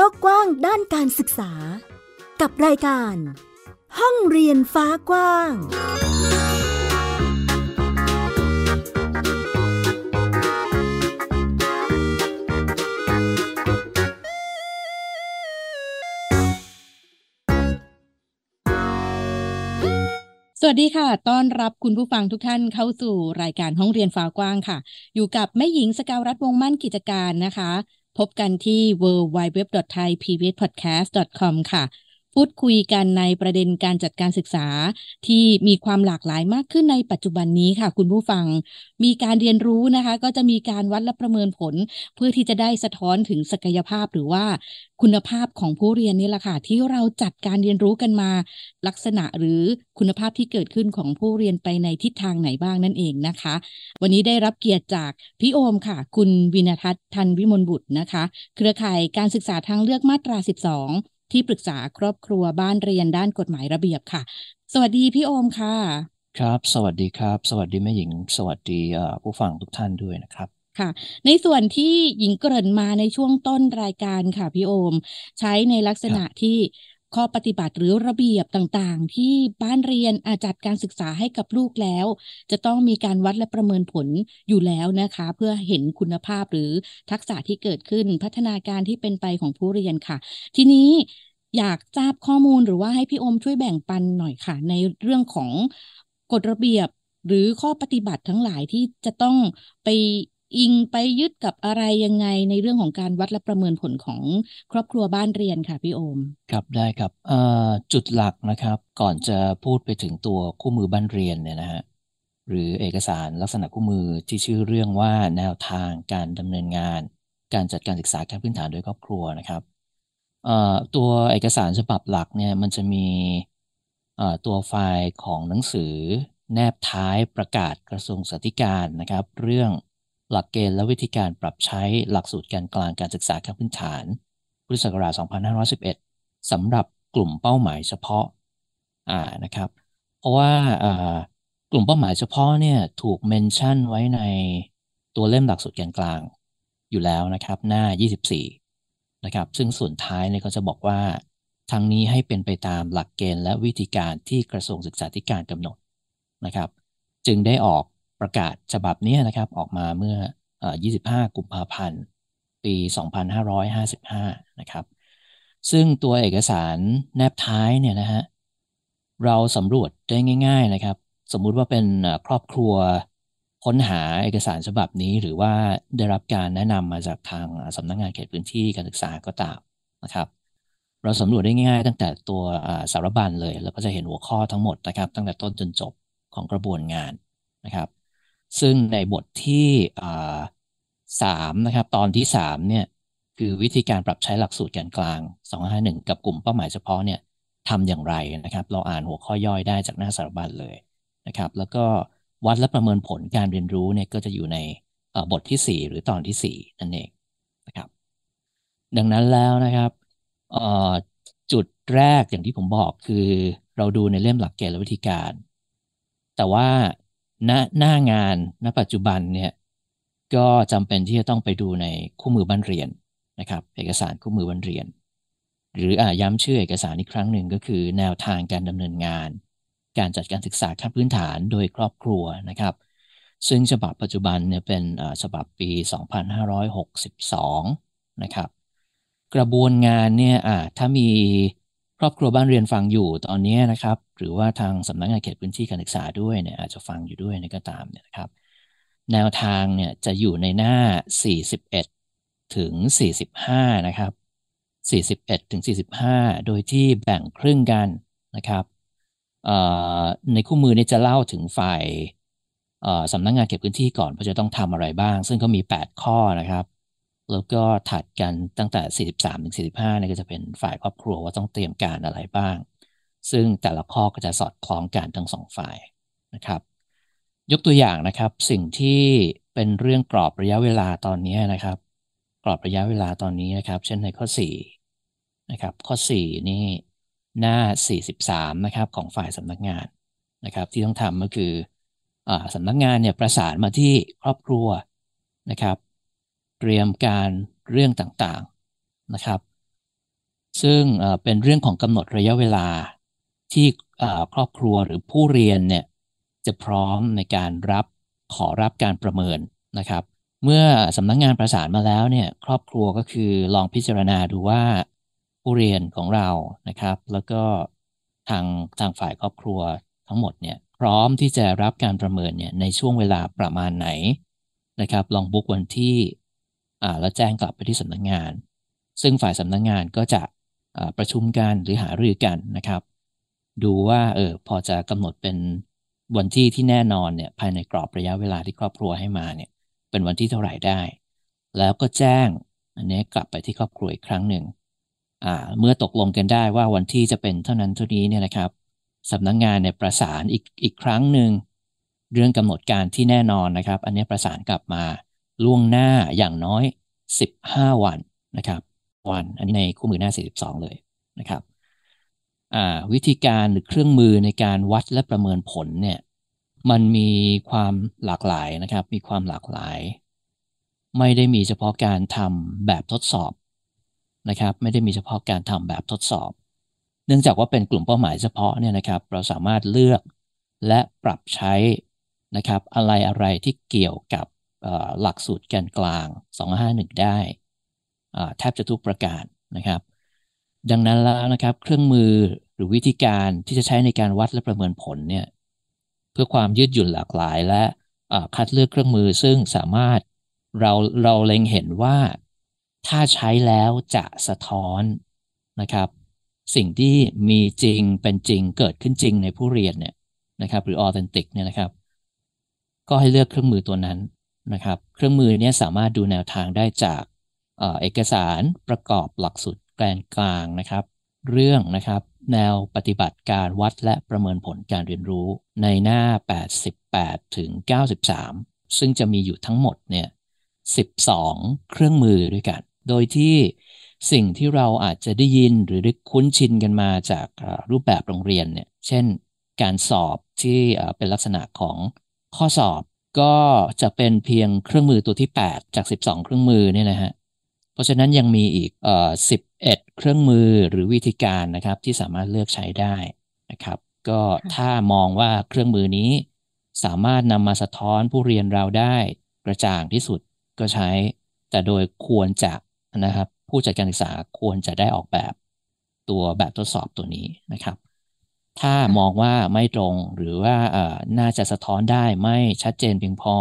โลกกว้างด้านการศึกษา กับรายการ ห้องเรียนฟ้ากว้าง สวัสดีค่ะ ต้อนรับคุณผู้ฟังทุกท่านเข้าสู่รายการห้องเรียนฟ้ากว้างค่ะ อยู่กับแม่หญิงสกาวรัฐวงมั่นกิจการนะคะ พบกันที่ w w w t h a i p b s p o d c a s t c o m ค่ะ พูดคุยกันในประเด็นการจัดการศึกษา ที่มีความหลากหลายมากขึ้นในปัจจุบันนี้ค่ะ คุณผู้ฟัง มีการเรียนรู้นะคะ ก็จะมีการวัดและประเมินผล เพื่อที่จะได้สะท้อนถึงศักยภาพหรือว่าคุณภาพของผู้เรียนนี่แหละค่ะที่เราจัดการเรียนรู้กันมา ลักษณะหรือคุณภาพที่เกิดขึ้นของผู้เรียนไปในทิศทางไหนบ้างนั่นเองนะคะ วันนี้ได้รับเกียรติจากพี่โอมค่ะ คุณวินทัศน์ทันวิมลบุตรนะคะ เครือข่ายการศึกษาทางเลือกมาตรา 12 ที่ปรึกษาครอบครัวบ้านเรียนด้านกฎหมายระเบียบค่ะ สวัสดีพี่โอมค่ะ ครับ สวัสดีครับ สวัสดีแม่หญิง สวัสดีเอ่อผู้ฟังทุกท่านด้วยนะครับค่ะในส่วนที่หญิงเกริ่นมาในช่วงต้นรายการค่ะพี่โอม ใช้ในลักษณะที่ ข้อปฏิบัติหรือระเบียบต่างๆ ที่บ้านเรียนอาจัดการศึกษาให้กับลูกแล้ว จะต้องมีการวัดและประเมินผลอยู่แล้วนะคะ เพื่อเห็นคุณภาพหรือทักษะที่เกิดขึ้นพัฒนาการที่เป็นไปของผู้เรียนค่ะ ทีนี้อยากทราบข้อมูลหรือว่าให้พี่อมช่วยแบ่งปันหน่อยค่ะ ในเรื่องของกฎระเบียบหรือข้อปฏิบัติทั้งหลายที่จะต้องไป อิงไปยึดกับอะไรยังไงในเรื่องของการวัดและประเมินผลของครอบครัวบ้านเรียนค่ะพี่โอม ครับได้ครับจุดหลักนะครับ ก่อนจะพูดไปถึงตัวคู่มือบ้านเรียนเนี่ยนะฮะหรือเอกสารลักษณะคู่มือที่ชื่อเรื่องว่าแนวทางการดำเนินงาน การจัดการศึกษาขั้นพื้นฐานโดยครอบครัวนะครับตัวเอกสารฉบับหลักเนี่ยมันจะมีตัวไฟล์ของหนังสือแนบท้ายประกาศกระทรวงสาธการนะครับ เรื่อง หลักเกณฑ์และวิธีการปรับใช้หลักสูตรการกลางการศึกษาขั้นพื้นฐานพุทธศักราช 2511 สำหรับกลุ่มเป้าหมายเฉพาะอ่านะครับ เพราะว่าากลุ่มเป้าหมายเฉพาะเนี่ยถูกเมนชั่นไว้ในตัวเล่มหลักสูตรการกลางอยู่แล้วนะครับ หน้า 24 นะครับ ซึ่งส่วนท้ายเนี่ยก็จะบอกว่าทั้งนี้ให้เป็นไปตามหลักเกณฑ์และวิธีการที่กระทรวงศึกษาธิการกำหนดนะครับ จึงได้ออก ประกาศฉบับนี้นะครับออกมาเมื่ออ25 กุมภาพันธ์ ปี 2555 นะครับ ซึ่งตัวเอกสารแนบท้ายเนี่ยนะฮะเราสำรวจได้ง่าย ๆนะครับ สมมุติว่าเป็นครอบครัวค้นหาเอกสารฉบับนี้ หรือว่าได้รับการแนะนำมาจากทางสำนักงานเขตพื้นที่การศึกษาก็ตามนะครับ เราสำรวจได้ง่าย ๆ ตั้งแต่ตัวสารบัญเลย แล้วก็จะเห็นหัวข้อทั้งหมดนะครับ ตั้งแต่ต้นจนจบของกระบวนงานนะครับ ซึ่งในบทที่สามนะครับ ตอนที่สามเนี่ยคือวิธีการปรับใช้หลักสูตรแกนกลาง 251 กับกลุ่มเป้าหมายเฉพาะเนี่ยทำอย่างไรนะครับ เราอ่านหัวข้อย่อยได้จากหน้าสารบัญเลยนะครับ แล้วก็วัดและประเมินผลการเรียนรู้เนี่ยก็จะอยู่ในบทที่ 4 หรือตอนที่ 4 นั่นเองนะครับ ดังนั้นแล้วนะครับจุดแรกอย่างที่ผมบอกคือเราดูในเล่มหลักเกณฑ์และวิธีการ แต่ว่า ณหน้างานณปัจจุบันเนี่ยก็จำเป็นที่จะต้องไปดูในคู่มือบ้านเรียนนะครับ เอกสารคู่มือบ้านเรียน หรืออ่าย้ำชื่อเอกสารอีกครั้งหนึ่งก็คือ แนวทางการดำเนินงาน การจัดการศึกษาขั้นพื้นฐานโดยครอบครัวนะครับ ซึ่งฉบับปัจจุบันเนี่ยเป็นฉบับปี 2562 นะครับ กระบวนงานเนี่ยถ้ามี ครอบครัวบ้านเรียนฟังอยู่ตอนนี้นะครับ หรือว่าทางสำนักงานเขตพื้นที่การศึกษาด้วยเนี่ยอาจจะฟังอยู่ด้วยเนี่ยก็ตามเนี่ยนะครับ แนวทางเนี่ยจะอยู่ในหน้า 41 ถึง 45 นะครับ 41 ถึง 45 โดยที่แบ่งครึ่งกันนะครับในคู่มือเนี่ยจะเล่าถึงฝ่ายสำนักงานเขตพื้นที่ก่อนว่าจะต้องทำอะไรบ้าง ซึ่งก็มี 8 ข้อนะครับ แล้วก็ถัดกันตั้งแต่ 43ถึง45เนี่ยก็จะเป็นฝ่ายครอบครัวว่าต้องเตรียมการอะไรบ้าง ซึ่งแต่ละข้อก็จะสอดคล้องกันทั้งสองฝ่ายนะครับ ยกตัวอย่างนะครับสิ่งที่เป็นเรื่องกรอบระยะเวลาตอนนี้นะครับ กรอบระยะเวลาตอนนี้นะครับ เช่นในข้อ4นะครับข้อ 4 นี่หน้า 43นะครับของฝ่ายสำนักงานนะครับ ที่ต้องทำก็คืออสำนักงานเนี่ยประสานมาที่ครอบครัวนะครับ เตรียมการเรื่องต่างๆนะครับ ซึ่งเป็นเรื่องของกำหนดระยะเวลาที่ครอบครัวหรือผู้เรียนเนี่ยจะพร้อมในการรับขอรับการประเมินนะครับ เมื่อสำนักงงานประสานมาแล้วเนี่ยครอบครัวก็คือลองพิจารณาดูว่าผู้เรียนของเรานะครับ แล้วก็ทางทางฝ่ายครอบครัวทั้งหมดเนี่ยพร้อมที่จะรับการประเมินเนี่ยในช่วงเวลาประมาณไหนนะครับ ลองบุ๊กวันที่ อ่าแล้วแจ้งกลับไปที่สำนักงงาน ซึ่งฝ่ายสำนักงงานก็จะประชุมกันหรือหารือกันนะครับ ดูว่าเออพอจะกำหนดเป็นวันที่ที่แน่นอนเนี่ยภายในกรอบระยะเวลาที่ครอบครัวให้มาเนี่ยเป็นวันที่เท่าไหร่ได้ แล้วก็แจ้งอันนี้กลับไปที่ครอบครัวอีกครั้งหนึ่งอ่าเมื่อตกลงกันได้ว่าวันที่จะเป็นเท่านั้นเท่านี้เนี่ยนะครับสำนักงงานเนี่ยประสานอีกอีกครั้งหนึ่งเรื่องกำหนดการที่แน่นอนนะครับ อันนี้ประสานกลับมา ล่วงหน้าอย่างน้อย 15 วันนะครับ วัน อันนี้ในคู่มือหน้า 42 เลยนะครับวิธีการหรือเครื่องมือในการวัดและประเมินผลเนี่ยมันมีความหลากหลายนะครับ มีความหลากหลาย ไม่ได้มีเฉพาะการทำแบบทดสอบนะครับ ไม่ได้มีเฉพาะการทำแบบทดสอบ เนื่องจากว่าเป็นกลุ่มเป้าหมายเฉพาะเนี่ยนะครับ เราสามารถเลือกและปรับใช้นะครับ อะไรอะไรที่เกี่ยวกับ หลักสูตรแกนกลาง 251 ได้แทบจะทุกประการนะครับ ดังนั้นแล้วนะครับ เครื่องมือหรือวิธีการที่จะใช้ในการวัดและประเมินผลเนี่ยเพื่อความยืดหยุ่นหลากหลาย และคัดเลือกเครื่องมือซึ่งสามารถเราเราเล็งเห็นว่าถ้าใช้แล้วจะสะท้อนนะครับ สิ่งที่มีจริงเป็นจริงเกิดขึ้นจริงในผู้เรียนเนี่ยนะครับ หรือออเทนติกเนี่ยนะครับ ก็ให้เลือกเครื่องมือตัวนั้น นะครับ เครื่องมือนี้สามารถดูแนวทางได้จากเอกสารประกอบหลักสูตรแกนกลางนะครับ เรื่องนะครับแนวปฏิบัติการวัดและประเมินผลการเรียนรู้ในหน้า 88 ถึง 93 ซึ่งจะมีอยู่ทั้งหมดเนี่ย 12 เครื่องมือด้วยกัน โดยที่สิ่งที่เราอาจจะได้ยินหรือได้คุ้นชินกันมาจากรูปแบบโรงเรียนเนี่ย เช่น การสอบที่เป็นลักษณะของข้อสอบ ก็จะเป็นเพียงเครื่องมือตัวที่ 8 จาก 12 เครื่องมือเนี่ยนะฮะเพราะฉะนั้นยังมีอีกเอ่อสิบเอ็ดเครื่องมือหรือวิธีการนะครับที่สามารถเลือกใช้ได้นะครับ ก็ถ้ามองว่าเครื่องมือนี้สามารถนำมาสะท้อนผู้เรียนเราได้กระจ่างที่สุดก็ใช้ แต่โดยควรจะนะครับ ผู้จัดการศึกษาควรจะได้ออกแบบตัวแบบทดสอบตัวนี้นะครับ ถ้ามองว่าไม่ตรงหรือว่าเอ่อน่าจะสะท้อนได้ไม่ชัดเจนเพียงพอ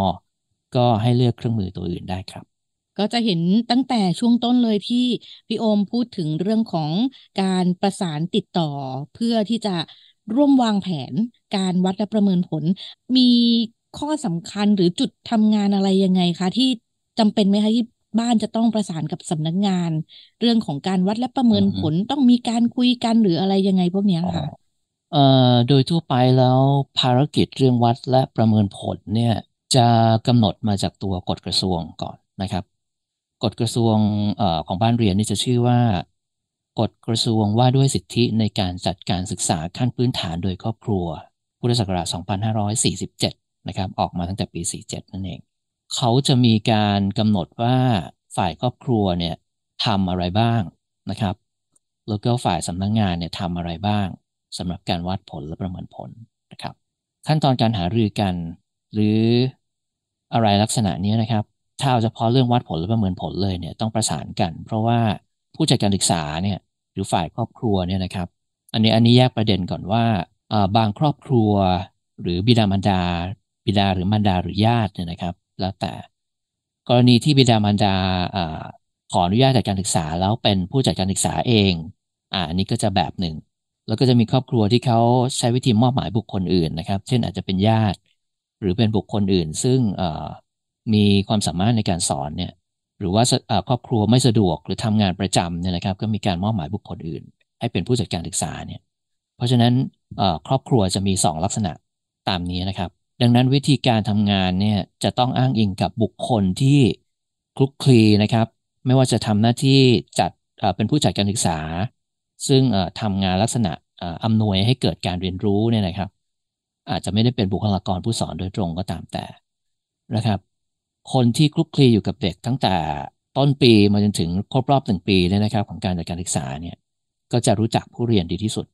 ก็ให้เลือกเครื่องมือตัวอื่นได้ครับ ก็จะเห็นตั้งแต่ช่วงต้นเลยที่พี่โอมพูดถึงเรื่องของการประสานติดต่อ เพื่อที่จะร่วมวางแผนการวัดและประเมินผล มีข้อสำคัญหรือจุดทำงานอะไรยังไงคะ ที่จำเป็นไหมคะที่บ้านจะต้องประสานกับสำนักงาน เรื่องของการวัดและประเมินผลต้องมีการคุยกันหรืออะไรยังไงพวกนี้ค่ะ เอ่อโดยทั่วไปแล้วภารกิจเรื่องวัดและประเมินผลเนี่ยจะกำหนดมาจากตัวกฎกระทรวงก่อนนะครับ กฎกระทรวงอของบ้านเรียนนี่จะชื่อว่ากฎกระทรวงว่าด้วยสิทธิในการจัดการศึกษาขั้นพื้นฐานโดยครอบครัว พุทธศักราช 2547 นะครับ ออกมาตั้งแต่ปี 47 นั่นเอง เขาจะมีการกำหนดว่าฝ่ายครอบครัวเนี่ยทำอะไรบ้างนะครับ แล้วก็ฝ่ายสำนักงงานเนี่ยทำอะไรบ้าง สำหรับการวัดผลและประเมินผลนะครับ ขั้นตอนการหารือกัน หรืออะไรลักษณะนี้นะครับ ถ้าเอาเฉพาะเรื่องวัดผลหรือประเมินผลเลยเนี่ยต้องประสานกัน เพราะว่าผู้จัดการศึกษาเนี่ยหรือฝ่ายครอบครัวเนี่ยนะครับ อันนี้อันนี้แยกประเด็นก่อนว่าบางครอบครัว หรือบิดามารดา บิดาหรือมารดาหรือญาติเนี่ยนะครับ แล้วแต่กรณีที่บิดามารดาขออนุญาตจากการศึกษาแล้วเป็นผู้จัดการศึกษาเองอ่าอันนี้ก็จะแบบหนึ่ง แล้วก็จะมีครอบครัวที่เขาใช้วิธีมอบหมายบุคคลอื่นนะครับ เช่นอาจจะเป็นญาติ หรือเป็นบุคคลอื่น ซึ่งมีความสามารถในการสอนเนี่ยหรือว่าครอบครัวไม่สะดวกหรือทำงานประจำเนี่ยนะครับ ก็มีการมอบหมายบุคคลอื่น ให้เป็นผู้จัดการศึกษาเนี่ยเพราะฉะนั้นครอบครัวจะมี 2 ลักษณะตามนี้นะครับ ดังนั้นวิธีการทำงานเนี่ยจะต้องอ้างอิงกับบุคคลที่คลุกคลีนะครับ ไม่ว่าจะทำหน้าที่จัดเป็นผู้จัดการศึกษา ซึ่งทำงานลักษณะอำนวยให้เกิดการเรียนรู้เนี่ยนะครับ อาจจะไม่ได้เป็นบุคลากรผู้สอนโดยตรงก็ตามแต่นะครับ คนที่คลุกคลีอยู่กับเด็กตั้งแต่ต้นปีมาจนถึงครบรอบหนึ่งปีเนี่ยนะครับ ของการจัดการศึกษาเนี่ยก็จะรู้จักผู้เรียนดีที่สุด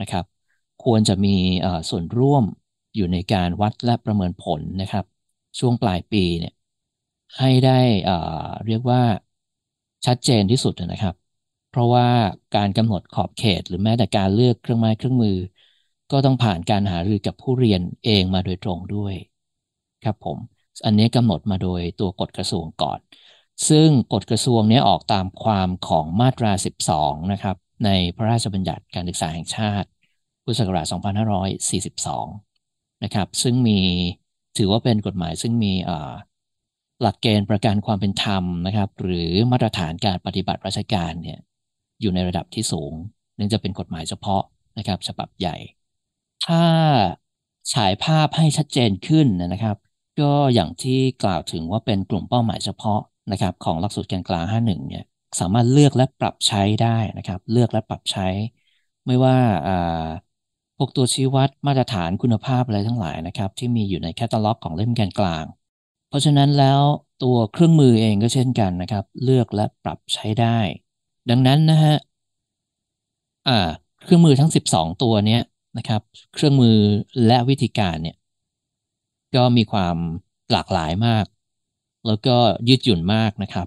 นะครับ ควรจะมีส่วนร่วมอยู่ในการวัดและประเมินผลนะครับ ช่วงปลายปีเนี่ยให้ได้เรียกว่าชัดเจนที่สุดนะครับ เพราะว่าการกำหนดขอบเขต หรือแม้แต่การเลือกเครื่องไม้เครื่องมือ ก็ต้องผ่านการหารือกับผู้เรียนเองมาโดยตรงด้วย ครับผม อันนี้กำหนดมาโดยตัวกฎกระทรวงก่อน ซึ่งกฎกระทรวงนี้ออกตามความของมาตรา 12 นะครับ ในพระราชบัญญัติการศึกษาแห่งชาติพุทธศักราช2542 นะครับ ซึ่งมีถือว่าเป็นกฎหมายซึ่งมีหลักเกณฑ์ประกันความเป็นธรรมนะครับ หรือมาตรฐานการปฏิบัติราชการเนี่ย อยู่ในระดับที่สูงนื่องจากเป็นกฎหมายเฉพาะนะครับฉบับใหญ่ ถ้าฉายภาพให้ชัดเจนขึ้นนะครับ ก็อย่างที่กล่าวถึงว่าเป็นกลุ่มเป้าหมายเฉพาะนะครับของหลักสูตรแกนกลาง 51 เนี่ยสามารถเลือกและปรับใช้ได้นะครับ เลือกและปรับใช้ ไม่ว่าพวกตัวชี้วัดมาตรฐานคุณภาพอะไรทั้งหลายนะครับ ที่มีอยู่ในแคตตาล็อกของเล่มแกนกลาง เพราะฉะนั้นแล้วตัวเครื่องมือเองก็เช่นกันนะครับ เลือกและปรับใช้ได้ ดังนั้นนะฮะอ่าเครื่องมือทั้ง 12 ตัวเนี้ยนะครับ เครื่องมือและวิธีการเนี่ยก็มีความหลากหลายมาก แล้วก็ยืดหยุ่นมากนะครับ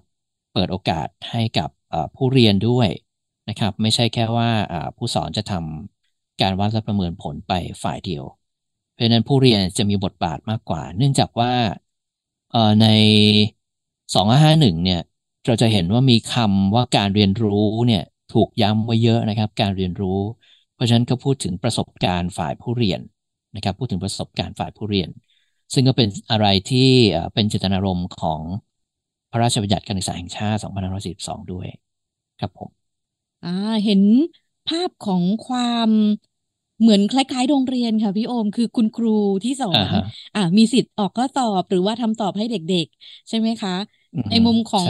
เปิดโอกาสให้กับผู้เรียนด้วยนะครับ ไม่ใช่แค่ว่าผู้สอนจะทำการวัดและประเมินผลไปฝ่ายเดียว เพราะนั้นผู้เรียนจะมีบทบาทมากกว่า เนื่องจากว่าใน 2551 เนี่ย เราจะเห็นว่ามีคำว่าการเรียนรู้เนี่ยถูกย้ำไว้เยอะนะครับ การเรียนรู้ เพราะฉะนั้นก็พูดถึงประสบการณ์ฝ่ายผู้เรียนนะครับ พูดถึงประสบการณ์ฝ่ายผู้เรียน ซึ่งก็เป็นอะไรที่เป็นเจตนารมณ์ของพระราชบัญญัติการศึกษาแห่งชาติ 2542 ด้วยครับผมอ่าเห็นภาพของความเหมือนคล้ายๆโรงเรียนค่ะพี่โอมคือคุณครูที่สอนอ่ามีสิทธิ์ออกข้อสอบหรือว่าทำสอบให้เด็กๆ ใช่ไหมคะในมุมของ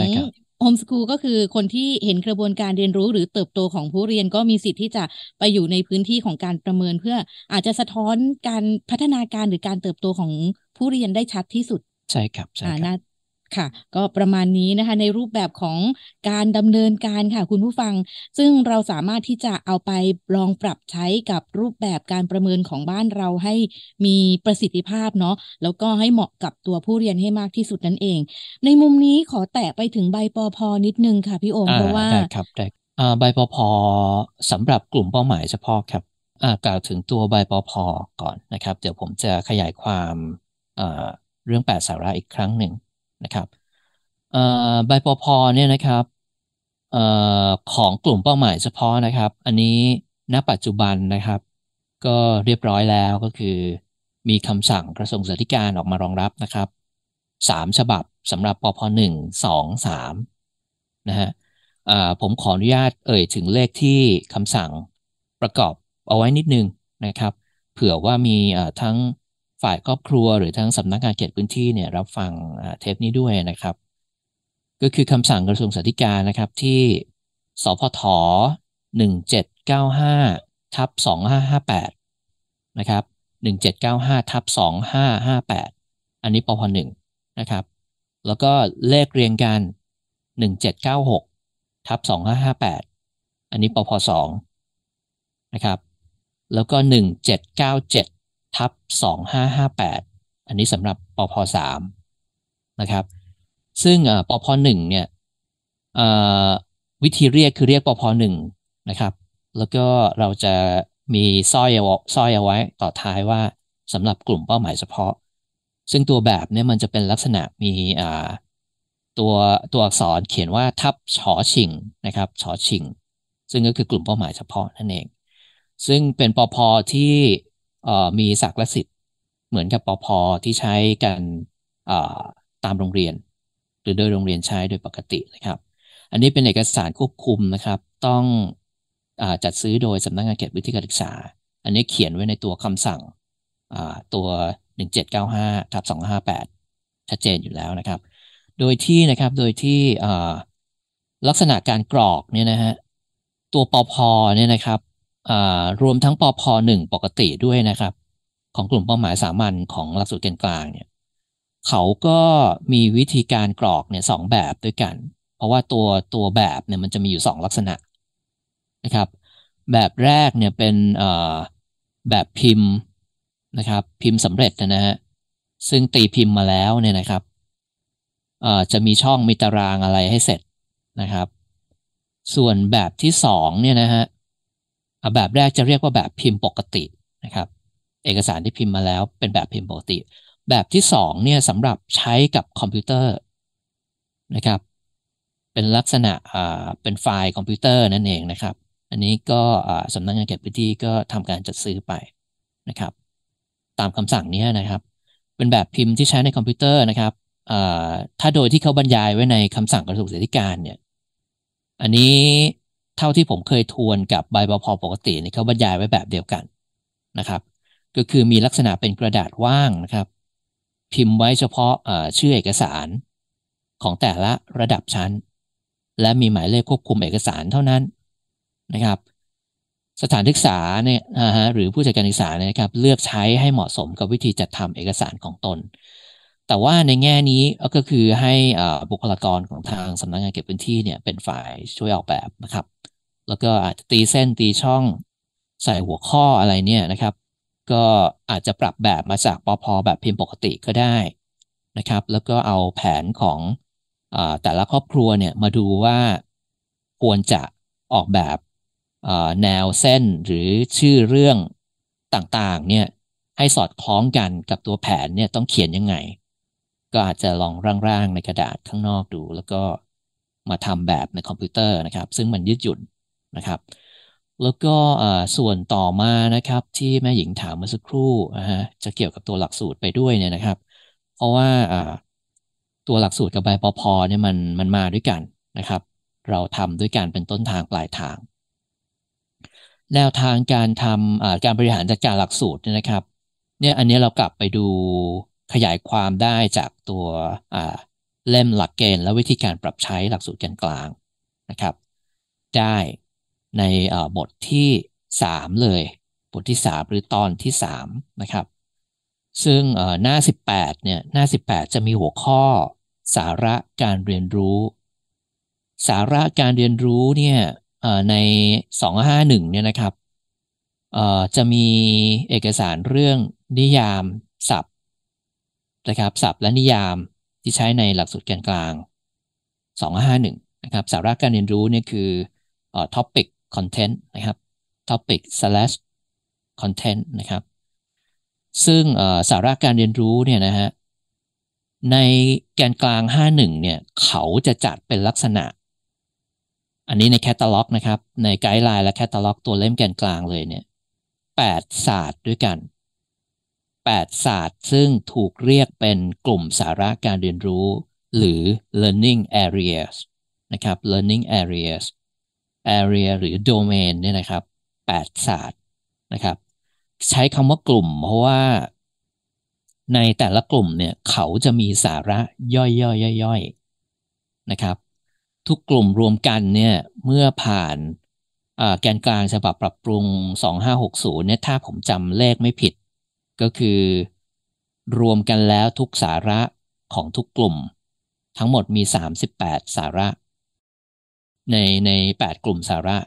โฮมสกูลก็คือคนที่เห็นกระบวนการเรียนรู้หรือเติบโตของผู้เรียนก็มีสิทธิ์ที่จะไปอยู่ในพื้นที่ของการประเมิน เพื่ออาจจะสะท้อนการพัฒนาการหรือการเติบโตของผู้เรียนได้ชัดที่สุด ใช่ครับใช่ครับ ค่ะ ก็ประมาณนี้นะคะในรูปแบบของการดำเนินการค่ะคุณผู้ฟัง ซึ่งเราสามารถที่จะเอาไปลองปรับใช้กับรูปแบบการประเมินของบ้านเราให้มีประสิทธิภาพเนาะแล้วก็ให้เหมาะกับตัวผู้เรียนให้มากที่สุดนั่นเอง ในมุมนี้ขอแตะไปถึงใบปอพอนิดนึงค่ะพี่โอมเพราะว่าได้ครับได้ใบปอพอสำหรับกลุ่มเป้าหมายเฉพาะครับกล่าวถึงตัวใบปอพอก่อนนะครับ เดี๋ยวผมจะขยายความเรื่องแปดสาระอีกครั้งหนึ่ง นะครับใบปพเนี่ยนะครับอของกลุ่มเป้าหมายเฉพาะนะครับ อันนี้ณปัจจุบันนะครับ ก็เรียบร้อยแล้วก็คือ มีคำสั่งกระทรวงสาธารณออกมารองรับนะครับสามฉบับสำหรับปพหนึ่งสองสามนะฮะผมขออนุญาตเอ่ยถึงเลขที่คำสั่งประกอบเอาไว้นิดนึงนะครับ เผื่อว่ามีทั้ง ฝ่ายครอบครัวหรือทั้งสำนักงานเขตพื้นที่เนี่ยรับฟังเทปนี้ด้วยนะครับ ก็คือคำสั่งกระทรวงสาธารณนะครับที่สพท1795ทับ2558นะครับ1795ทับ2558 อันนี้ปพ1นะครับ แล้วก็เลขเรียงกัน 1796ทับ2558 อันนี้ปพ2นะครับ แล้วก็ 1797 ทับสองห้าห้าแปดอันนี้สำหรับปพสามนะครับ ซึ่งปพหนึ่งเนี่ยวิธีเรียกคือเรียกปพหนึ่งนะครับแล้วก็เราจะมีสร้อยสร้อยเอาไว้ต่อท้ายว่าสำหรับกลุ่มเป้าหมายเฉพาะ ซึ่งตัวแบบเนี่ยมันจะเป็นลักษณะมีตัวตัวอักษรเขียนว่าทับชอชิงนะครับชอชิง ซึ่งก็คือกลุ่มเป้าหมายเฉพาะนั่นเอง ซึ่งเป็นปพที่ มีศักดิ์และสิทธิ์เหมือนกับปอพที่ใช้กันตามโรงเรียน หรือโดยโรงเรียนใช้โดยปกตินะครับ อันนี้เป็นเอกสารควบคุมนะครับ ต้องอจัดซื้อโดยสำนักงานเขตพื้นที่การศึกษา อันนี้เขียนไว้ในตัวคำสั่งตัว 1795ทับ258 ชัดเจนอยู่แล้วนะครับ โดยที่นะครับโดยที่ลักษณะการกรอกเนี่ยนะฮะตัวปอพเนี่ยนะครับ รวมทั้งปพหนึ่งปกติด้วยนะครับ ของกลุ่มเป้าหมายสามัญของหลักสูตรกลางเนี่ยเขาก็มีวิธีการกรอกเนี่ยสองแบบด้วยกัน เพราะว่าตัวตัวแบบเนี่ยมันจะมีอยู่สองลักษณะนะครับ แบบแรกเนี่ยเป็นแบบพิมพ์นะครับพิมพ์สำเร็จนะฮะซึ่งตีพิมพ์มาแล้วเนี่ยนะครับจะมีช่องมีตารางอะไรให้เสร็จนะครับ ส่วนแบบที่สองเนี่ยนะฮะ แบบแรกจะเรียกว่าแบบพิมพ์ปกตินะครับ เอกสารที่พิมพ์มาแล้วเป็นแบบพิมพ์ปกติ แบบที่สองเนี่ยสำหรับใช้กับคอมพิวเตอร์นะครับ เป็นลักษณะอ่าเป็นไฟล์คอมพิวเตอร์นั่นเองนะครับ อันนี้ก็สำนักงานเขตพื้นที่ก็ทำการจัดซื้อไปนะครับ ตามคำสั่งนี้นะครับ เป็นแบบพิมพ์ที่ใช้ในคอมพิวเตอร์นะครับถ้าโดยที่เขาบรรยายไว้ในคำสั่งกระทรวงศึกษาธิการเนี่ย อันนี้ ท่าที่ผมเคยทวนกับใบบพปกติเนี่ยเขาบรรยายไว้แบบเดียวกันนะครับ ก็คือมีลักษณะเป็นกระดาษว่างนะครับ พิมพ์ไว้เฉพาะชื่อเอกสารของแต่ละระดับชั้น และมีหมายเลขควบคุมเอกสารเท่านั้นนะครับ สถานศึกษาเนี่ยนะฮะหรือผู้จัดการศึกษาเนี่ยครับ เลือกใช้ให้เหมาะสมกับวิธีจัดทำเอกสารของตน แต่ว่าในแง่นี้ก็คือให้บุคลากรของทางสำนักงงานเก็บพื้นที่เนี่ยเป็นฝ่ายช่วยออกแบบนะครับ แล้วก็อาจจะตีเส้นตีช่องใส่หัวข้ออะไรเนี่ยนะครับ ก็อาจจะปรับแบบมาจากปอพอแบบพิมพ์ปกติก็ได้นะครับ แล้วก็เอาแผนของอแต่ละครอบครัวเนี่ยมาดูว่าควรจะออกแบบแนวเส้นหรือชื่อเรื่องต่างๆเนี่ยให้สอดคล้องกันกับตัวแผนเนี่ยต้องเขียนยังไง ก็อาจจะลองร่างๆในกระดาษข้างนอกดู แล้วก็มาทำแบบในคอมพิวเตอร์นะครับ ซึ่งมันยืดหยุ่น นะครับ แล้วก็ส่วนต่อมานะครับที่แม่หญิงถามเมื่อสักครู่นะฮะจะเกี่ยวกับตัวหลักสูตรไปด้วยเนี่ยนะครับ เพราะว่าตัวหลักสูตรกับใบปพเนี่ยมันมันมาด้วยกันนะครับ เราทำด้วยกันเป็นต้นทางปลายทาง แนวทางการทำการบริหารจัดการหลักสูตรเนี่ยนะครับเนี่ยอันนี้เรากลับไปดูขยายความได้จากตัวเล่มหลักเกณฑ์และวิธีการปรับใช้หลักสูตรกลางนะครับ ได้ ในบทที่ 3 เลย บทที่ 3 หรือตอนที่ 3 นะครับ ซึ่งหน้า 18 เนี่ยหน้า 18 จะมีหัวข้อสาระการเรียนรู้ สาระการเรียนรู้เนี่ยใน 251 เนี่ยนะครับจะมีเอกสารเรื่องนิยามศัพท์นะครับศัพท์และนิยามที่ใช้ในหลักสูตรแกนกลาง 251 นะครับสาระการเรียนรู้เนี่ยคือ topic content นะครับ topic slash content นะครับ ซึ่งสาระการเรียนรู้เนี่ยนะฮะในแกนกลาง 51 เนี่ย เขาจะจัดเป็นลักษณะ อันนี้ในแคตตาล็อกนะครับ ใน guideline และแคตตาล็อกตัวเล่มแกนกลางเลยเนี่ย8ศาสตร์ด้วยกัน 8 ศาสตร์ซึ่งถูกเรียกเป็นกลุ่มสาระการเรียนรู้ หรือ learning areas นะครับ learning areas area หรือ domain เนี่ยนะครับ8ศาสตร์นะครับ ใช้คำว่ากลุ่ม เพราะว่าในแต่ละกลุ่มเนี่ยเขาจะมีสาระย่อยๆๆนะครับ ทุกกลุ่มรวมกันเนี่ยเมื่อผ่านแกนกลางฉบับปรับปรุง 2560เนี่ยถ้าผมจำเลขไม่ผิด ก็คือรวมกันแล้วทุกสาระของทุกกลุ่ม ทั้งหมดมี 38 สาระ ในใน 8 กลุ่มสาระ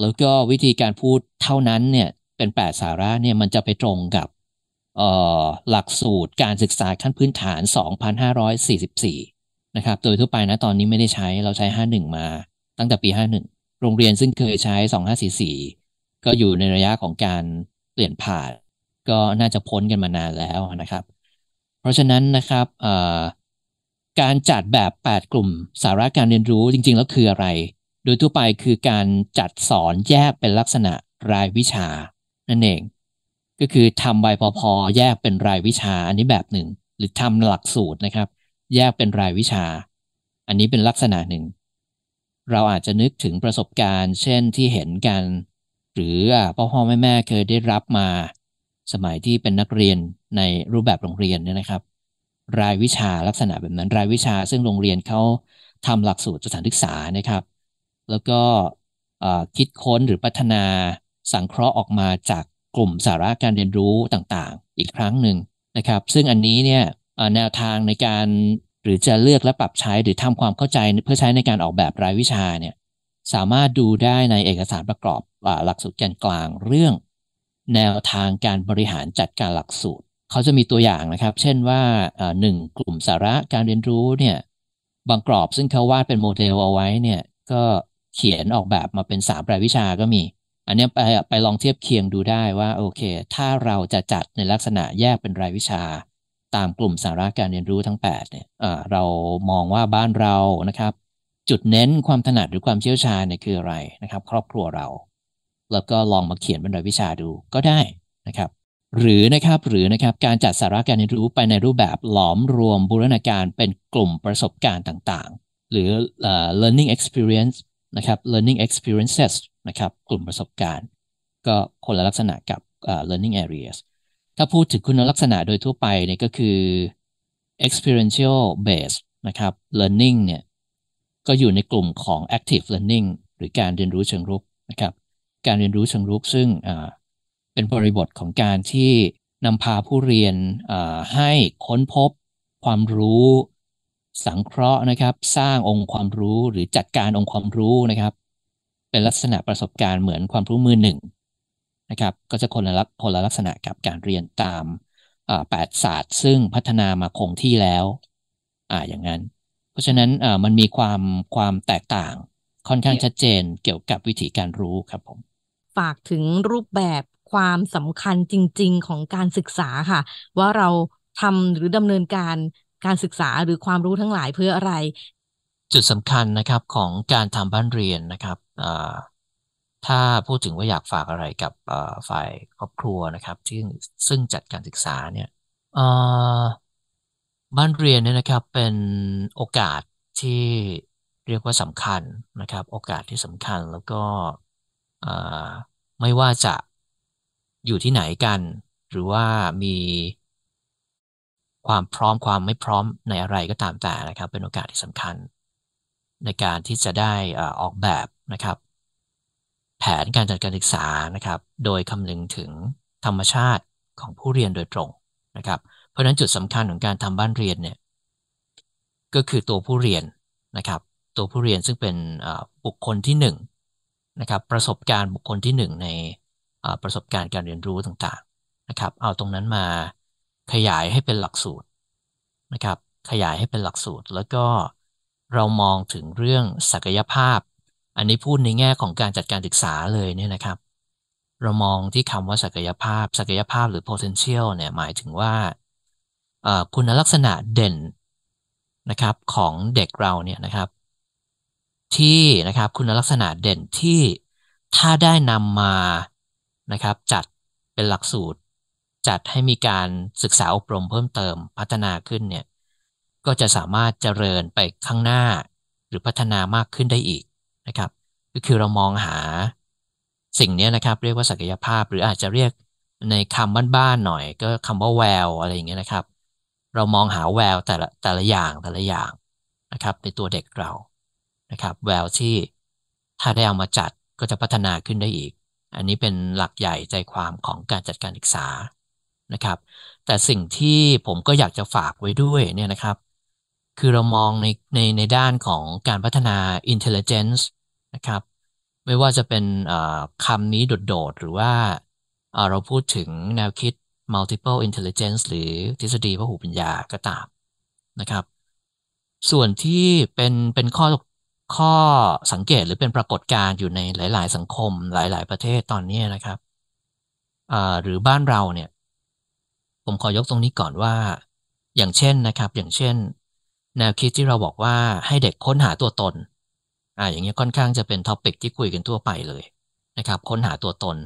แล้วก็วิธีการพูดเท่านั้นเนี่ยเป็น 8 สาระเนี่ยมันจะไปตรงกับหลักสูตรการศึกษาขั้นพื้นฐาน 2,544 นะครับ โดยทั่วไปนะตอนนี้ไม่ได้ใช้เราใช้ 51 มาตั้งแต่ปี 51 โรงเรียนซึ่งเคยใช้ 2544 ก็อยู่ในระยะของการเปลี่ยนผ่าน ก็น่าจะพ้นกันมานานแล้วนะครับ เพราะฉะนั้นนะครับ การจัดแบบ 8 กลุ่มสาระการเรียนรู้จริง ๆ แล้วคืออะไร โดยทั่วไปคือการจัดสอนแยกเป็นลักษณะรายวิชา นั่นเอง ก็คือทำใบพอพอแยกเป็นรายวิชาอันนี้แบบหนึ่ง หรือทำหลักสูตรนะครับ แยกเป็นรายวิชา อันนี้เป็นลักษณะหนึ่ง เราอาจจะนึกถึงประสบการณ์ เช่นที่เห็นกัน หรือพ่อพ่อแม่แม่เคยได้รับมา สมัยที่เป็นนักเรียนในรูปแบบโรงเรียนเนี่ยนะครับ รายวิชาลักษณะแบบนั้น รายวิชาซึ่งโรงเรียนเขาทำหลักสูตรสถานศึกษานะครับ แล้วก็คิดค้นหรือพัฒนาสังเคราะห์ออกมาจากกลุ่มสาระการเรียนรู้ต่างๆ อีกครั้งหนึ่งนะครับ ซึ่งอันนี้เนี่ยแนวทางในการหรือจะเลือกและปรับใช้หรือทำความเข้าใจเพื่อใช้ในการออกแบบรายวิชาเนี่ยสามารถดูได้ในเอกสารประกอบหลักสูตรแกนกลางเรื่อง แนวทางการบริหารจัดการหลักสูตร เขาจะมีตัวอย่างนะครับ เช่นว่าหนึ่งกลุ่มสาระการเรียนรู้เนี่ยบางกรอบซึ่งเขาวาดเป็นโมเดลเอาไว้เนี่ยก็เขียนออกแบบมาเป็นสามรายวิชาก็มี อันนี้ไปไปลองเทียบเคียงดูได้ว่าโอเค ถ้าเราจะจัดในลักษณะแยกเป็นรายวิชา ตามกลุ่มสาระการเรียนรู้ทั้ง8เนี่ยเรามองว่าบ้านเรานะครับ จุดเน้นความถนัดหรือความเชี่ยวชาญเนี่ยคืออะไรนะครับ ครอบครัวเรา แล้วก็ลองมาเขียนเป็นรายวิชาดูก็ได้นะครับ หรือนะครับหรือนะครับการจัดสาระการเรียนรู้ไปในรูปแบบหลอมรวมบูรณาการเป็นกลุ่มประสบการณ์ต่างๆ หรือ uh, learning experience นะครับ learning experiences นะครับกลุ่มประสบการณ์ ก็คนละลักษณะกับ uh, learning areas ถ้าพูดถึงคุณลักษณะโดยทั่วไปเนี่ยก็คือ experiential based นะครับ learning เนี่ยก็อยู่ในกลุ่มของ active learning หรือการเรียนรู้เชิงรุกนะครับการเรียนรู้เชิงรุกซึ่ง เป็นบริบทของการที่นำพาผู้เรียนให้ค้นพบความรู้สังเคราะห์นะครับ สร้างองค์ความรู้หรือจัดการองค์ความรู้นะครับ เป็นลักษณะประสบการณ์เหมือนความรู้มือหนึ่งนะครับ ก็จะคนละลักคนละลักษณะกับการเรียนตามแปดศาสตร์ ซึ่งพัฒนามาคงที่แล้วอ่าอย่างนั้น เพราะฉะนั้นมันมีความความแตกต่างค่อนข้างชัดเจนเกี่ยวกับวิธีการรู้ครับผม ฝากถึงรูปแบบ ความสำคัญจริง ๆ ของการศึกษาค่ะ ว่าเราทำหรือดำเนินการการศึกษาหรือความรู้ทั้งหลายเพื่ออะไร จุดสำคัญนะครับของการทำบ้านเรียนนะครับถ้าพูดถึงว่าอยากฝากอะไรกับฝ่ายครอบครัวนะครับที่ซึ่งจัดการศึกษาเนี่ยบ้านเรียนเนี่ยนะครับเป็นโอกาสที่เรียกว่าสำคัญนะครับ โอกาสที่สำคัญแล้วก็ไม่ว่าจะ อยู่ที่ไหนกัน หรือว่ามีความพร้อมความไม่พร้อมในอะไรก็ตามแต่นะครับ เป็นโอกาสที่สำคัญ ในการที่จะได้ออกแบบนะครับ แผนการจัดการศึกษานะครับ โดยคำนึงถึงธรรมชาติของผู้เรียนโดยตรงนะครับ เพราะฉะนั้นจุดสำคัญของการทำบ้านเรียนเนี่ยก็คือตัวผู้เรียนนะครับ ตัวผู้เรียนซึ่งเป็นบุคคลที่1นนะครับประสบการณ์บุคคลที่ 1 ใน ประสบการณ์การเรียนรู้ต่างๆนะครับ เอาตรงนั้นมาขยายให้เป็นหลักสูตรนะครับ ขยายให้เป็นหลักสูตร แล้วก็เรามองถึงเรื่องศักยภาพ อันนี้พูดในแง่ของการจัดการศึกษาเลยเนี่ยนะครับ เรามองที่คำว่าศักยภาพ ศักยภาพหรือ potential เนี่ยหมายถึงว่าคุณลักษณะเด่นนะครับของเด็กเราเนี่ยนะครับ ที่นะครับคุณลักษณะเด่นที่ถ้าได้นำมา นะครับ จัดเป็นหลักสูตร จัดให้มีการศึกษาอบรมเพิ่มเติมพัฒนาขึ้นเนี่ยก็จะสามารถเจริญไปข้างหน้า หรือพัฒนามากขึ้นได้อีกนะครับ ก็คือเรามองหาสิ่งนี้นะครับ เรียกว่าศักยภาพ หรืออาจจะเรียกในคำบ้านๆหน่อย ก็คำว่าแววอะไรอย่างเงี้ยนะครับ เรามองหาแววแต่ละแต่ละอย่างแต่ละอย่างนะครับ ในตัวเด็กเรานะครับ แววที่ถ้าได้เอามาจัดก็จะพัฒนาขึ้นได้อีก อันนี้เป็นหลักใหญ่ใจความของการจัดการศึกษานะครับ แต่สิ่งที่ผมก็อยากจะฝากไว้ด้วยเนี่ยนะครับ คือเรามองในในในด้านของการพัฒนา intelligence นะครับ ไม่ว่าจะเป็นคำนี้โดด ๆ หรือว่าเราพูดถึงแนวคิด multiple intelligence หรือทฤษฎีพหูปัญญาก็ตามนะครับ ส่วนที่เป็นเป็นข้อ ข้อสังเกตหรือเป็นปรากฏการณ์อยู่ในหลาย ๆ สังคมหลาย ๆ ประเทศตอนนี้นะครับหรือบ้านเราเนี่ย ผมขอยกตรงนี้ก่อนว่า อย่างเช่นนะครับ อย่างเช่น แนวคิดที่เราบอกว่าให้เด็กค้นหาตัวตนอ่าอย่างเงี้ยค่อนข้างจะเป็นท็อปิกที่คุยกันทั่วไปเลยนะครับ ค้นหาตัวตน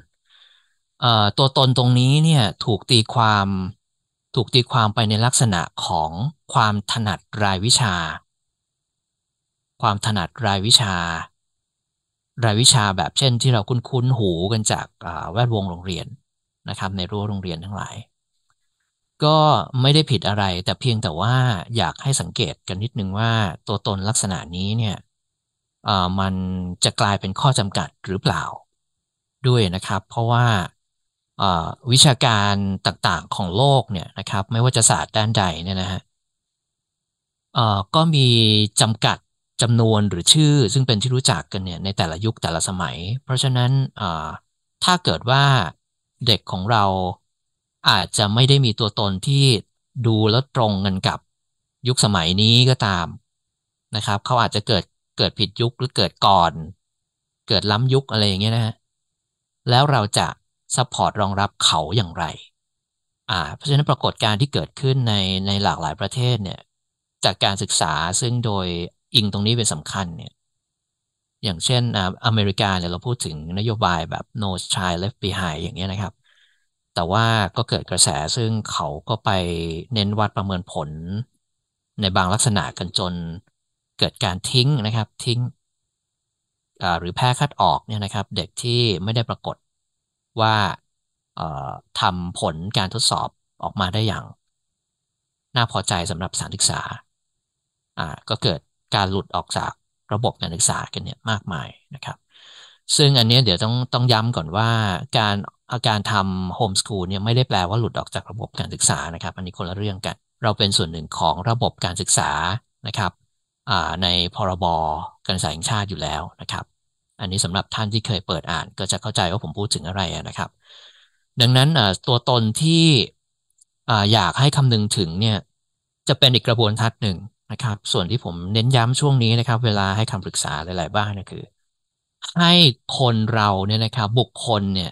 เอ่อตัวตนตรงนี้เนี่ยถูกตีความถูกตีความไปในลักษณะของความถนัดรายวิชา ความถนัดรายวิชา รายวิชาแบบเช่นที่เราคุ้นๆหูกันจากแวดวงโรงเรียนนะครับ ในรั้วโรงเรียนทั้งหลาย ก็ไม่ได้ผิดอะไร แต่เพียงแต่ว่าอยากให้สังเกตกันนิดนึงว่าตัวตนลักษณะนี้เนี่ยมันจะกลายเป็นข้อจำกัดหรือเปล่าด้วยนะครับ เพราะว่าวิชาการต่างๆของโลกเนี่ยนะครับ ไม่ว่าจะศาสตร์ด้านใดเนี่ยนะฮะก็มีจำกัด จำนวนหรือชื่อซึ่งเป็นที่รู้จักกันเนี่ยในแต่ละยุคแต่ละสมัย เพราะฉะนั้นถ้าเกิดว่าเด็กของเราอาจจะไม่ได้มีตัวตนที่ดูแล้วตรงกันกับยุคสมัยนี้ก็ตามนะครับ เขาอาจจะเกิดเกิดผิดยุคหรือเกิดก่อน เกิดล้ำยุคอะไรอย่างเงี้ยนะฮะแล้วเราจะ support รองรับเขาอย่างไร อ่า เพราะฉะนั้นปรากฏการณ์ที่เกิดขึ้นในในหลากหลายประเทศเนี่ย จากการศึกษาซึ่งโดย อิงตรงนี้เป็นสำคัญเนี่ยอย่างเช่นอเมริกาเนี่ยเราพูดถึงนโยบายแบบ no child left behind อย่างเงี้ยนะครับ แต่ว่าก็เกิดกระแสซึ่งเขาก็ไปเน้นวัดประเมินผล ในบางลักษณะกันจนเกิดการทิ้งนะครับทิ้งหรือแพ้คัดออกเนี่ยนะครับ เด็กที่ไม่ได้ปรากฏว่าทำผลการทดสอบออกมาได้อย่าง น่าพอใจสำหรับสถานศึกษาก็เกิด การหลุดออกจากระบบการศึกษากันเนี่ยมากมายนะครับ ซึ่งอันนี้เดี๋ยวต้องต้องย้ำก่อนว่าการอาการทำโฮมสกูลเนี่ยไม่ได้แปลว่าหลุดออกจากระบบการศึกษานะครับ อันนี้คนละเรื่องกัน เราเป็นส่วนหนึ่งของระบบการศึกษานะครับในพรบการศึกษาแห่งชาติอยู่แล้วนะครับ อันนี้สำหรับท่านที่เคยเปิดอ่านก็จะเข้าใจว่าผมพูดถึงอะไรนะครับ ดังนั้นตัวตนที่อยากให้คำนึงถึงเนี่ยจะเป็นอีกกระบวนทัศน์หนึ่ง นะครับ ส่วนที่ผมเน้นย้ำช่วงนี้นะครับ เวลาให้คำปรึกษาหลาย ๆ บ้านนะคือ ให้คนเราเนี่ยนะครับ บุคคลเนี่ย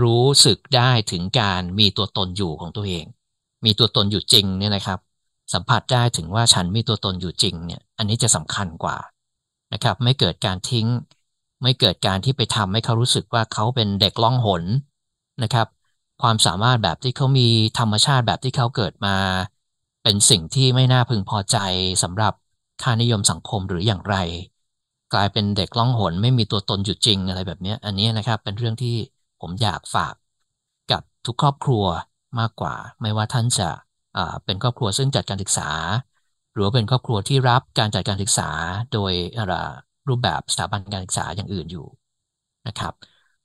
รู้สึกได้ถึงการมีตัวตนอยู่ของตัวเอง มีตัวตนอยู่จริงเนี่ยนะครับ สัมผัสได้ถึงว่าฉันมีตัวตนอยู่จริงเนี่ย อันนี้จะสำคัญกว่านะครับ ไม่เกิดการทิ้ง ไม่เกิดการที่ไปทำให้เขารู้สึกว่าเขาเป็นเด็กล่องหนนะครับ ความสามารถแบบที่เขามีธรรมชาติแบบที่เขาเกิดมา เป็นสิ่งที่ไม่น่าพึงพอใจสำหรับค่านิยมสังคมหรืออย่างไร กลายเป็นเด็กล่องหนไม่มีตัวตนอยู่จริงอะไรแบบนี้อันนี้นะครับเป็นเรื่องที่ผมอยากฝากกับทุกครอบครัวมากกว่า ไม่ว่าท่านจะเป็นครอบครัวซึ่งจัดการศึกษา หรือเป็นครอบครัวที่รับการจัดการศึกษาโดยรูปแบบสถาบันการศึกษาอย่างอื่นอยู่นะครับ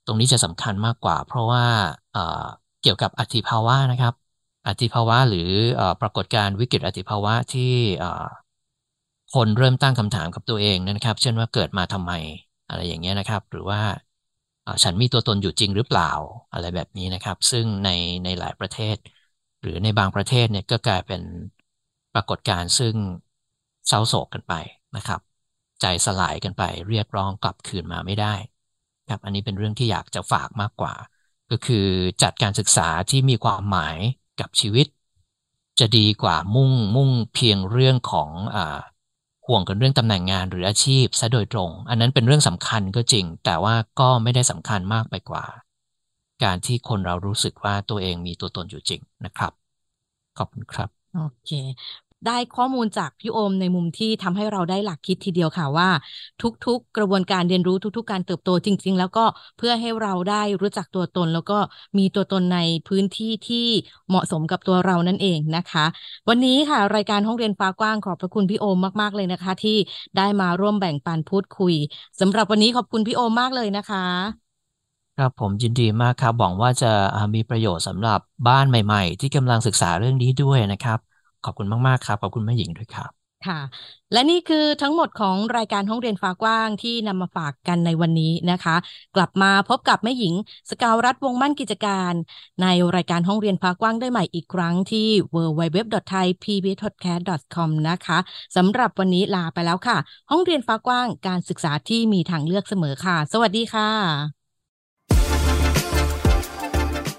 ตรงนี้จะสำคัญมากกว่า เพราะว่าเกี่ยวกับอธิภาวะนะครับ อธิภาวะหรือปรากฏการวิกฤตอธิภาวะที่คนเริ่มตั้งคำถามกับตัวเองนะครับ เช่นว่าเกิดมาทำไมอะไรอย่างเงี้ยนะครับ หรือว่าฉันมีตัวตนอยู่จริงหรือเปล่าอะไรแบบนี้นะครับ ซึ่งในในหลายประเทศ หรือในบางประเทศเนี่ยก็กลายเป็นปรากฏการณ์ซึ่งเศร้าโศกกันไปนะครับ ใจสลายกันไปเรียกร้องกลับคืนมาไม่ได้ครับอันนี้เป็นเรื่องที่อยากจะฝากมากกว่า ก็คือจัดการศึกษาที่มีความหมาย กับชีวิต จะดีกว่ามุ่งมุ่งเพียงเรื่องของอ่าห่วงกันเรื่องตำแหน่งงานหรืออาชีพซะโดยตรง อันนั้นเป็นเรื่องสำคัญก็จริง แต่ว่าก็ไม่ได้สำคัญมากไปกว่า การที่คนเรารู้สึกว่าตัวเองมีตัวตนอยู่จริงนะครับ ขอบคุณครับ โอเค ได้ข้อมูลจากพี่โอมในมุมที่ทำให้เราได้หลักคิดทีเดียวค่ะว่า ทุกๆ กระบวนการเรียนรู้ทุก ๆ การเติบโตจริง ๆ แล้วก็เพื่อให้เราได้รู้จักตัวตน แล้วก็มีตัวตนในพื้นที่ที่เหมาะสมกับตัวเรานั่นเองนะคะ วันนี้ค่ะ รายการห้องเรียนฟ้ากว้างขอบพระคุณพี่โอมมากๆเลยนะคะ ที่ได้มาร่วมแบ่งปันพูดคุยสำหรับวันนี้ขอบคุณพี่โอมมากเลยนะคะครับผมยินดีมากครับหวังว่าจะมีประโยชน์สำหรับบ้านใหม่ ๆ ที่กำลังศึกษาเรื่องนี้ด้วยนะครับ ขอบคุณมาก ๆ ครับ ขอบคุณแม่หญิงด้วยครับค่ะ และนี่คือทั้งหมดของรายการห้องเรียนฟ้ากว้างที่นำมาฝากกันในวันนี้นะคะ กลับมาพบกับแม่หญิง สกาวรัฐวงมั่นกิจการ ในรายการห้องเรียนฟ้ากว้างได้ใหม่อีกครั้งที่ www.thaipbspodcast.com นะคะสำหรับวันนี้ลาไปแล้วค่ะ ห้องเรียนฟ้ากว้างการศึกษาที่มีทางเลือกเสมอค่ะ สวัสดีค่ะ